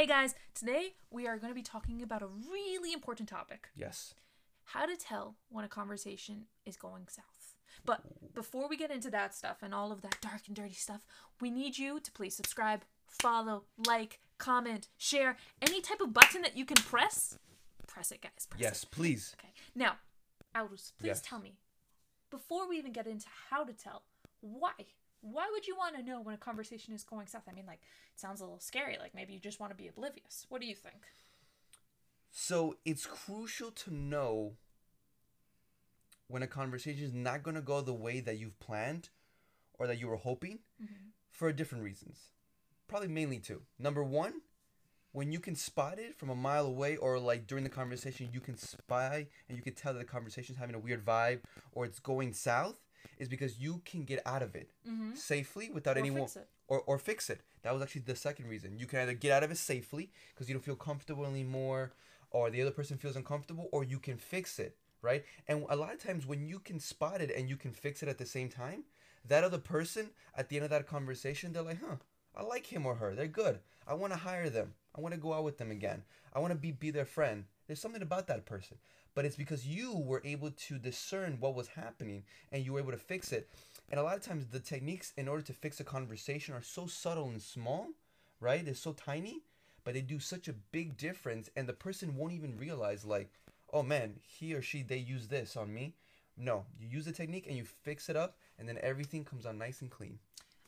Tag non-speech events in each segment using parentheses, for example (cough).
Hey guys, today we are going to be talking about a really important topic Yes. how to tell when a conversation is going south. But before we get into that stuff and all of that dark and dirty stuff, we need you to please subscribe, follow, like, comment, share, any type of button that you can press. Press it, guys. Press Yes, It. please. Okay. Now, Aldous, please Yes. tell me, before we even get into how to tell, why? Why would you want to know when a conversation is going south? I mean, like, it sounds a little scary. Like, maybe you just want to be oblivious. What do you think? So it's crucial to know when a conversation is not going to go the way that you've planned or that you were hoping mm-hmm. for different reasons. Probably mainly two. Number one, when you can spot it from a mile away or like during the conversation, you can spy and you can tell that the conversation is having a weird vibe or it's going south, is because you can get out of it Mm-hmm. safely without Or anyone or or fix it. That was actually the second reason. You can either get out of it safely because you don't feel comfortable anymore, or the other person feels uncomfortable, or you can fix it, right? And a lot of times when you can spot it and you can fix it at the same time, that other person at the end of that conversation, they're like, huh, I like him or her. They're good. I want to hire them. I want to go out with them again. I want to be be their friend. There's something about that person. But it's because you were able to discern what was happening and you were able to fix it. And a lot of times the techniques in order to fix a conversation are so subtle and small, right? They're so tiny, but they do such a big difference and the person won't even realize like, oh man, he or she they use this on me. No, you use the technique and you fix it up and then everything comes out nice and clean.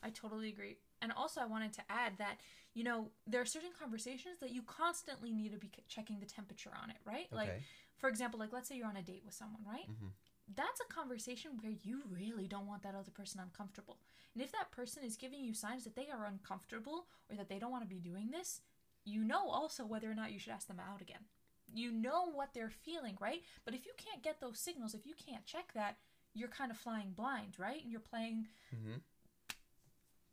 I totally agree. And also, I wanted to add that, you know, there are certain conversations that you constantly need to be checking the temperature on it, right? Like, Okay. For example, like let's say you're on a date with someone, right? Mhm. That's a conversation where you really don't want that other person uncomfortable. And if that person is giving you signs that they are uncomfortable or that they don't want to be doing this, you know also whether or not you should ask them out again. You know what they're feeling, right? But if you can't get those signals, if you can't check that, you're kind of flying blind, right? And you're playing Mhm.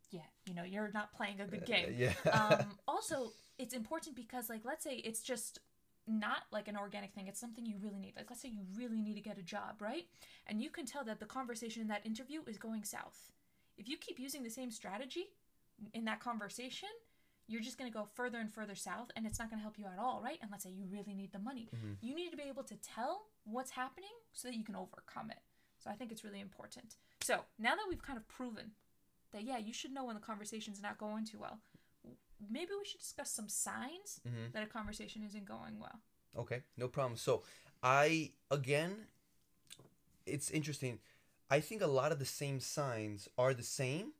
yeah, you know, you're not playing a good Uh, game. yeah. (laughs) um, also, it's important because, like, let's say it's just not like an organic thing. It's something you really need. Like, let's say you really need to get a job, right? And you can tell that the conversation in that interview is going south. If you keep using the same strategy in that conversation, you're just going to go further and further south, and it's not going to help you at all, right? And let's say you really need the money. Mhm. You need to be able to tell what's happening so that you can overcome it. So I think it's really important. So now that we've kind of proven that yeah, you should know when the conversation's not going too well. Maybe we should discuss some signs Mhm. that a conversation isn't going well. Okay, no problem. So, I again, it's interesting. I think a lot of the same signs are the same,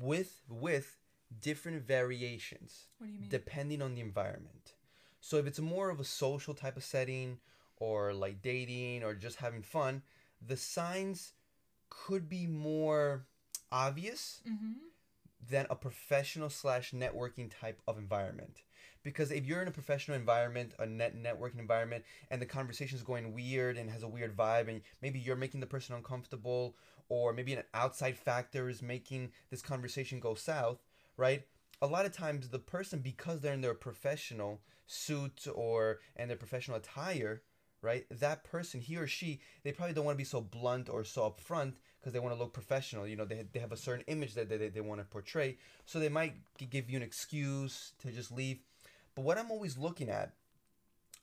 with with different variations What do you mean? depending on the environment. So if it's more of a social type of setting, or like dating, or just having fun, the signs could be more obvious mm-hmm. Than a professional slash networking type of environment. Because if you're in a professional environment, a net networking environment, and the conversation is going weird and has a weird vibe, and maybe you're making the person uncomfortable, or maybe an outside factor is making this conversation go south, right? A lot of times, the person, because they're in their professional suit or and their professional attire, right? That person, he or she, they probably don't want to be so blunt or so upfront because they want to look professional. You know, they, they have a certain image that they, they want to portray. So they might give you an excuse to just leave. But what I'm always looking at,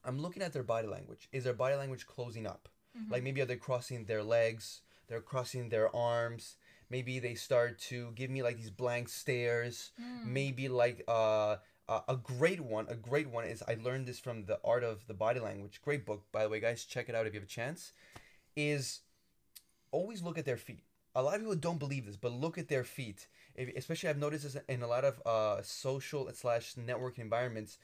I'm looking at their body language. Is their body language closing up? Mhm. Like maybe are they crossing their legs? They're crossing their arms. Maybe they start to give me like these blank stares. Mm. Maybe like uh, a a great one. A great one is I learned this from the Art of the Body Language. Great book, by the way, guys. Check it out if you have a chance. Is always look at their feet. A lot of people don't believe this, but look at their feet. If, especially, I've noticed this in a lot of uh, social slash networking environments.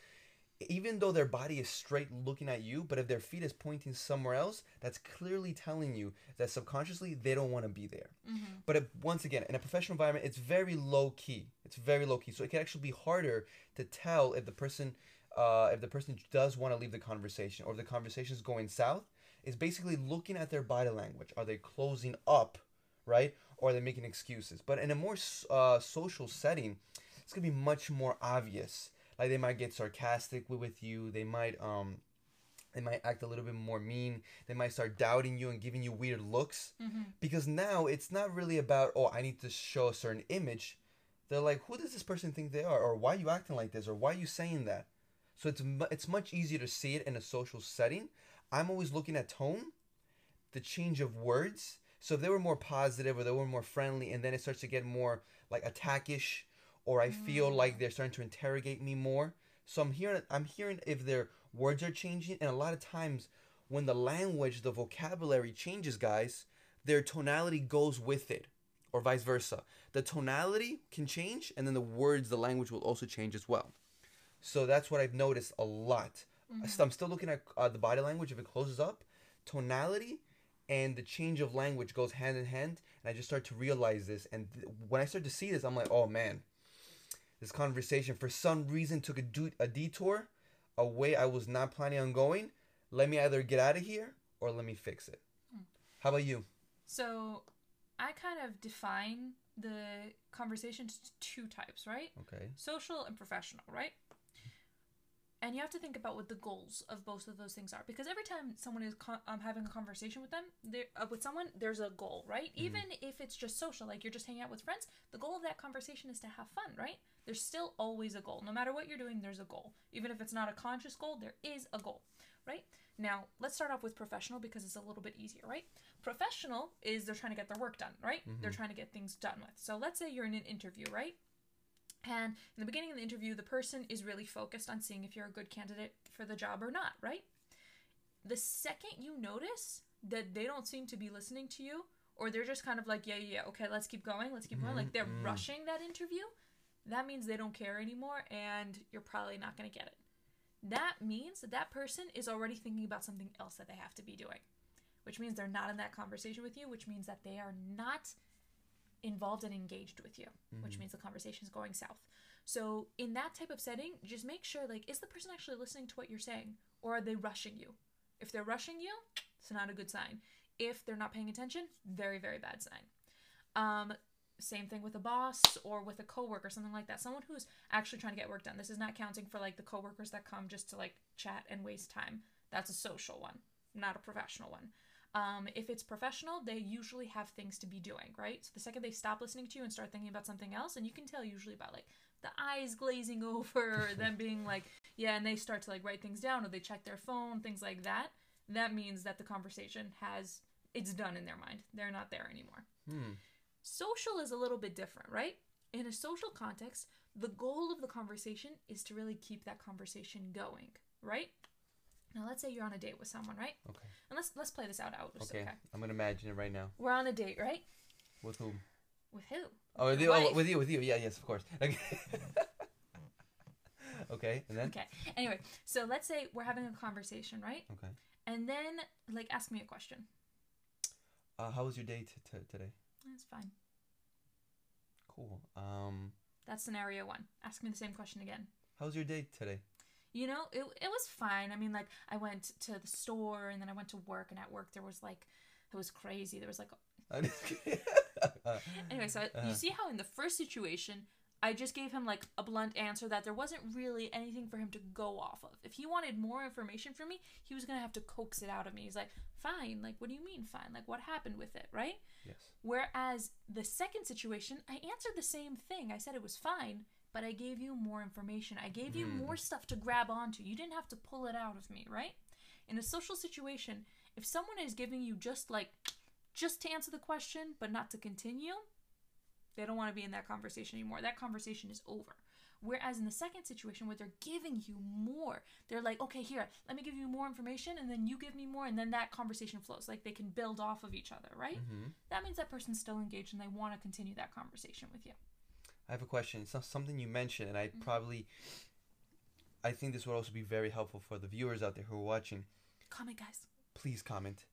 Even though their body is straight looking at you, but if their feet is pointing somewhere else, that's clearly telling you that subconsciously they don't want to be there. Mhm. But if, once again, in a professional environment, it's very low key. It's very low key, so it can actually be harder to tell if the person, uh, if the person does want to leave the conversation or if the conversation is going south. Is basically looking at their body language. Are they closing up, right, or are they making excuses? But in a more uh, social setting, it's gonna be much more obvious. Like they might get sarcastic with you. They might um, they might act a little bit more mean. They might start doubting you and giving you weird looks Mhm. because now it's not really about oh I need to show a certain image. they're like, who does this person think they are, or why are you acting like this, or why are you saying that? So it's it's much easier to see it in a social setting. I'm always looking at tone, the change of words. So if they were more positive or they were more friendly, and then it starts to get more like attackish, or I feel mm. like they're starting to interrogate me more. So I'm hearing I'm hearing if their words are changing, and a lot of times when the language, the vocabulary changes, guys, their tonality goes with it, or vice versa. The tonality can change, and then the words, the language will also change as well. So that's what I've noticed a lot. So I'm still looking at uh, the body language if it closes up, tonality, and the change of language goes hand in hand. And I just start to realize this. And th- when I start to see this, I'm like, oh man, this conversation for some reason took a, du- a detour, a way I was not planning on going. Let me either get out of here or let me fix it. How about you? So I kind of define the conversation to two types, right? Okay. Social and professional, right? And you have to think about what the goals of both of those things are, because every time someone is con- um, having a conversation with them, uh, with someone, there's a goal, right? Even if it's just social, like you're just hanging out with friends, the goal of that conversation is to have fun, right? There's still always a goal, no matter what you're doing. There's a goal, even if it's not a conscious goal. There is a goal, right? Now let's start off with professional because it's a little bit easier, right? Professional is they're trying to get their work done, right? They're trying to get things done with. So let's say you're in an interview, right? And in the beginning of the interview, the person is really focused on seeing if you're a good candidate for the job or not, right? The second you notice that they don't seem to be listening to you, or they're just kind of like, yeah, yeah, yeah, okay, let's keep going, let's keep going, like they're mm-hmm. rushing that interview, that means they don't care anymore and you're probably not going to get it. That means that that person is already thinking about something else that they have to be doing, which means they're not in that conversation with you, which means that they are not involved and engaged with you, which means the conversation is going south. So in that type of setting, just make sure like is the person actually listening to what you're saying or are they rushing you? If they're rushing you, it's not a good sign. If they're not paying attention, very very bad sign. Um same thing with a boss or with a coworker, something like that. Someone who's actually trying to get work done. This is not counting for like the coworkers that come just to like chat and waste time. That's a social one, not a professional one. Um, if it's professional, they usually have things to be doing, right? So the second they stop listening to you and start thinking about something else, and you can tell usually about like the eyes glazing (laughs) over, (laughs) them being like, yeah, and they start to like write things down or they check their phone, things like that. That means that the conversation has it's done in their mind. They're not there anymore. Hmm. Social is a little bit different, right? In a social context, the goal of the conversation is to really keep that conversation going, right? Now let's say you're on a date with someone, right? Okay. And let's let's play this out out. Okay. okay. I'm gonna imagine it right now. We're on a date, right? With whom? With who? Oh, with you, oh, with you, with you. Yeah, yes, of course. (laughs) Okay. okay, and then. Okay. Anyway, so let's say we're having a conversation, right? Okay. And then like ask me a question. Uh, how was your date t- today? That's fine. Cool. Um, That's scenario one. Ask me the same question again. how was your date today? You know, it, it was fine. I mean, like, I went to the store and then I went to work, and at work there was like, it was crazy. There was like, I'm just kidding. Anyway, so Uh-huh. you see how in the first situation, I just gave him like a blunt answer that there wasn't really anything for him to go off of. If he wanted more information from me, he was gonna have to coax it out of me. He's like, fine, like, what do you mean fine? Like, what happened with it, right? yes. Whereas the second situation, I answered the same thing. I said it was fine, but I gave you more information. I gave you Mm. more stuff to grab onto. You didn't have to pull it out of me, right? In a social situation, if someone is giving you just like just to answer the question but not to continue, they don't want to be in that conversation anymore. That conversation is over. Whereas in the second situation where they're giving you more, they're like, okay, here, let me give you more information, and then you give me more, and then that conversation flows. Like they can build off of each other, right? hmm that means that person's still engaged and they want to continue that conversation with you. I have a question. It's not something you mentioned, and I Mm-hmm. probably, I think this would also be very helpful for the viewers out there who are watching. Comment, guys. Please comment.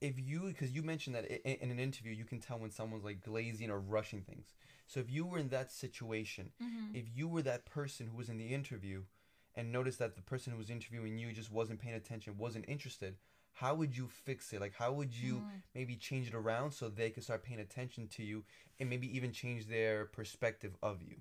If you, because you mentioned that in an interview, you can tell when someone's like glazing or rushing things. So if you were in that situation, Mm-hmm. if you were that person who was in the interview and noticed that the person who was interviewing you just wasn't paying attention, wasn't interested, how would you fix it? Like, how would you Mm. maybe change it around so they could start paying attention to you and maybe even change their perspective of you?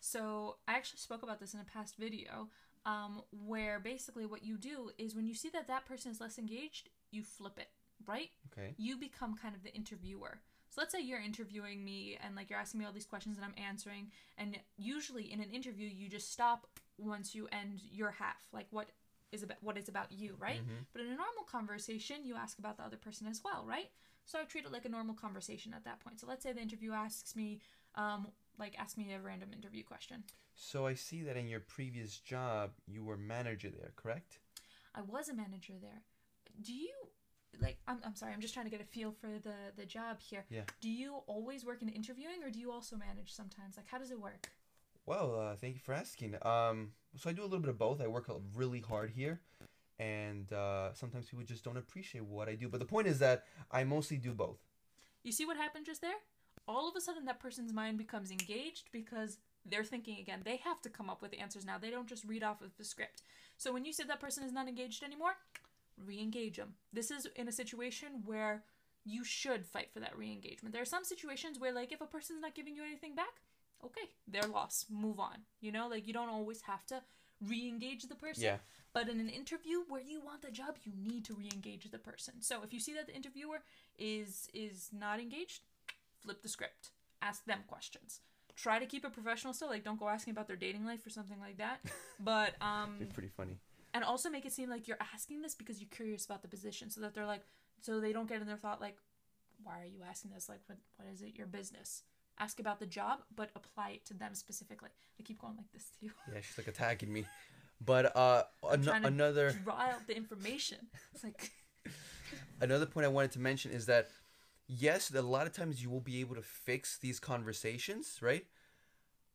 So I actually spoke about this in a past video, um, where basically what you do is when you see that that person is less engaged, you flip it, right? Okay. You become kind of the interviewer. So let's say you're interviewing me and like you're asking me all these questions and I'm answering. And usually in an interview, you just stop once you end your half. Like what is about what is about you, right? Mhm. But in a normal conversation, you ask about the other person as well, right? So I treat it like a normal conversation at that point. So let's say the interview asks me, um, like ask me a random interview question. So I see that in your previous job, you were manager there, correct? I was a manager there. Do you like I'm, I'm sorry, I'm just trying to get a feel for the the job here. Yeah. Do you always work in interviewing or do you also manage sometimes? Like how does it work? Well, uh, thank you for asking. Um, so I do a little bit of both. I work really hard here, and uh, sometimes people just don't appreciate what I do. But the point is that I mostly do both. You see what happened just there? All of a sudden that person's mind becomes engaged because they're thinking again. They have to come up with the answers now. They don't just read off of the script. So when you say that person is not engaged anymore, re-engage them. This is in a situation where you should fight for that re-engagement. There are some situations where like if a person's not giving you anything back, okay, their loss. Move on. You know, like you don't always have to re-engage the person. Yeah. But in an interview where you want the job, you need to re-engage the person. So if you see that the interviewer is is not engaged, flip the script. Ask them questions. Try to keep it professional still, like don't go asking about their dating life or something like that. (laughs) But um It's pretty funny. and also make it seem like you're asking this because you're curious about the position so that they're like so they don't get in their thought like why are you asking this like what, what is it your business ask about the job but apply it to them specifically i keep going like this to you Yeah, she's like attacking me. But uh, an- another draw out the information it's like (laughs) another point I wanted to mention is that yes, a lot of times you will be able to fix these conversations, right?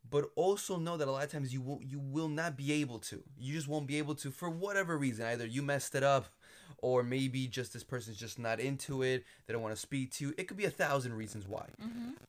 But also know that a lot of times you will you will not be able to. You just won't be able to for whatever reason. Either you messed it up, or maybe just this person's just not into it. They don't want to speak to you. It could be a thousand reasons why.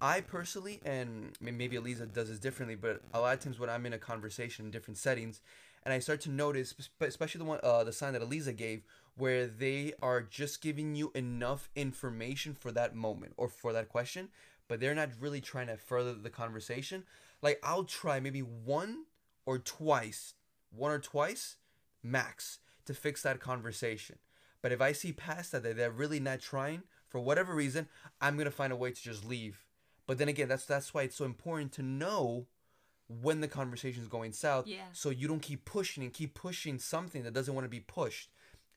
I personally, and maybe Eliza does this differently, but a lot of times when I'm in a conversation in different settings, and I start to notice, especially the one, uh, the sign that Eliza gave, where they are just giving you enough information for that moment or for that question, but they're not really trying to further the conversation. Like I'll try maybe one or twice, one or twice, max, to fix that conversation. But if I see past that, that they're really not trying for whatever reason, I'm gonna find a way to just leave. But then again, that's that's why it's so important to know when the conversation is going south, Yeah. so you don't keep pushing and keep pushing something that doesn't want to be pushed.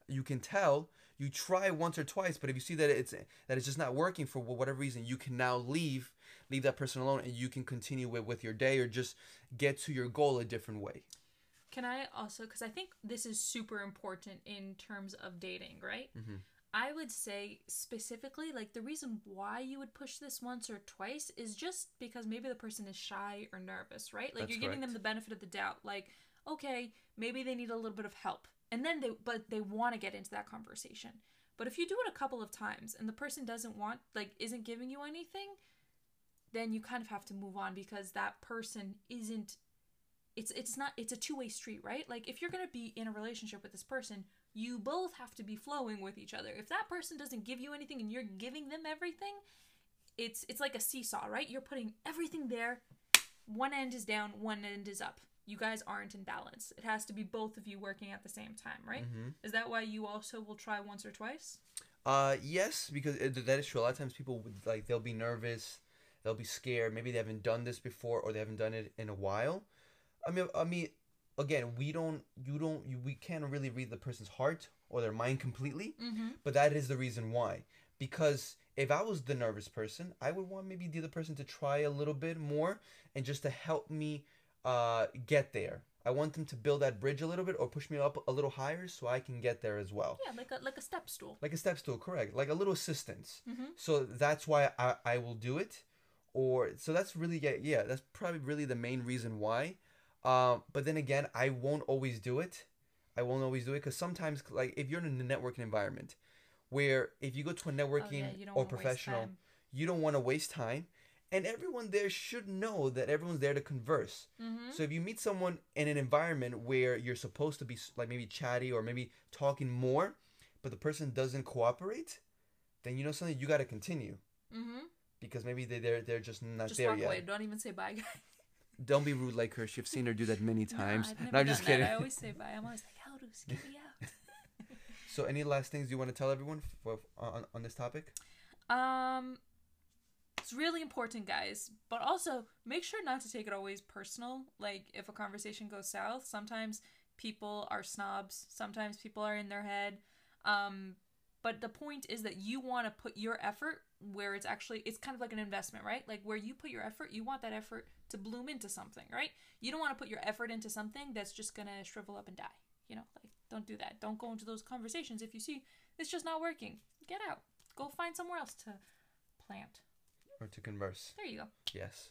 You can tell. You try once or twice, but if you see that it's that it's just not working for whatever reason, you can now leave, leave that person alone, and you can continue with, with your day or just get to your goal a different way. Can I also, because I think this is super important in terms of dating, right? Mhm. I would say specifically, like the reason why you would push this once or twice is just because maybe the person is shy or nervous, right? Like That's you're giving them the benefit of the doubt. Like, okay, maybe they need a little bit of help, and then they, but they want to get into that conversation. But if you do it a couple of times and the person doesn't want, like, isn't giving you anything, then you kind of have to move on because that person isn't it's it's not it's a two-way street right like if you're going to be in a relationship with this person you both have to be flowing with each other if that person doesn't give you anything and you're giving them everything it's it's like a seesaw right you're putting everything there one end is down one end is up you guys aren't in balance it has to be both of you working at the same time right Mm-hmm. is that why you also will try once or twice Uh, yes, because it, that is true. A lot of times people would like they'll be nervous, they'll be scared. Maybe they haven't done this before or they haven't done it in a while. I mean, I mean, again, we don't, you don't, you, we can't really read the person's heart or their mind completely. mm-hmm But that is the reason why. Because if I was the nervous person, I would want maybe the other person to try a little bit more and just to help me uh, get there. I want them to build that bridge a little bit or push me up a little higher so I can get there as well. yeah like a like a step stool Like a step stool, correct. Like a little assistance. mm-hmm So that's why I, I will do it. Or so that's really yeah, yeah, that's probably really the main reason why. Um, but then again, I won't always do it. I won't always do it because sometimes like if you're in a networking environment where if you go to a networking oh, yeah, or professional, you don't want to waste time. And everyone there should know that everyone's there to converse. mm-hmm So if you meet someone in an environment where you're supposed to be like maybe chatty or maybe talking more, but the person doesn't cooperate, then you know something you got to continue mm-hmm because maybe they they're they're just not just there walk yet. away don't even say bye guys Don't be rude like her. You've seen her do that many times. No, no, I'm just that. kidding. I always say bye. I'm always like, how to skip me out. (laughs) So any last things you want to tell everyone for, on on this topic? um, It's really important, guys. But also, make sure not to take it always personal. Like, if a conversation goes south, sometimes people are snobs, sometimes people are in their head. Um, but the point is that you want to put your effort where it's actually it's kind of like an investment right? Like where you put your effort you want that effort to bloom into something right? You don't want to put your effort into something that's just gonna shrivel up and die you know? Like don't do that. Don't go into those conversations if you see it's just not working. Get out. Go find somewhere else to plant. Or to converse. There you go. Yes.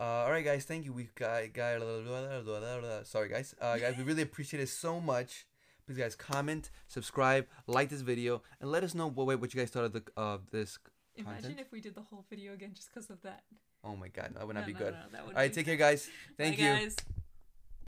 Uh, all right guys. Thank you. We got, got sorry guys. Uh, guys we really appreciate it so much. Please guys comment subscribe like this video and let us know what, what you guys thought of the of this imagine content. if we did the whole video again just because of that. Oh my god that would not No, be no, good. no, all right take care guys. Thank Bye, you. guys.